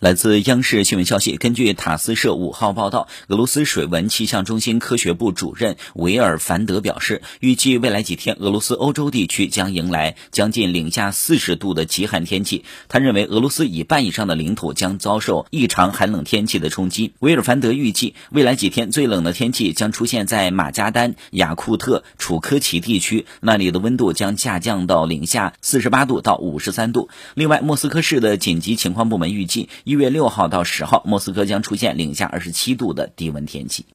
来自央视新闻消息，根据塔斯社五号报道，俄罗斯水文气象中心科学部主任维尔凡德表示，预计未来几天，俄罗斯欧洲地区将迎来将近零下四十度的极寒天气。他认为，俄罗斯一半以上的领土将遭受异常寒冷天气的冲击。维尔凡德预计，未来几天最冷的天气将出现在马加丹、雅库特、楚科奇地区，那里的温度将下降到零下四十八度到五十三度。另外，莫斯科市的紧急情况部门预计。一月六号到十号，莫斯科将出现零下二十七度的低温天气。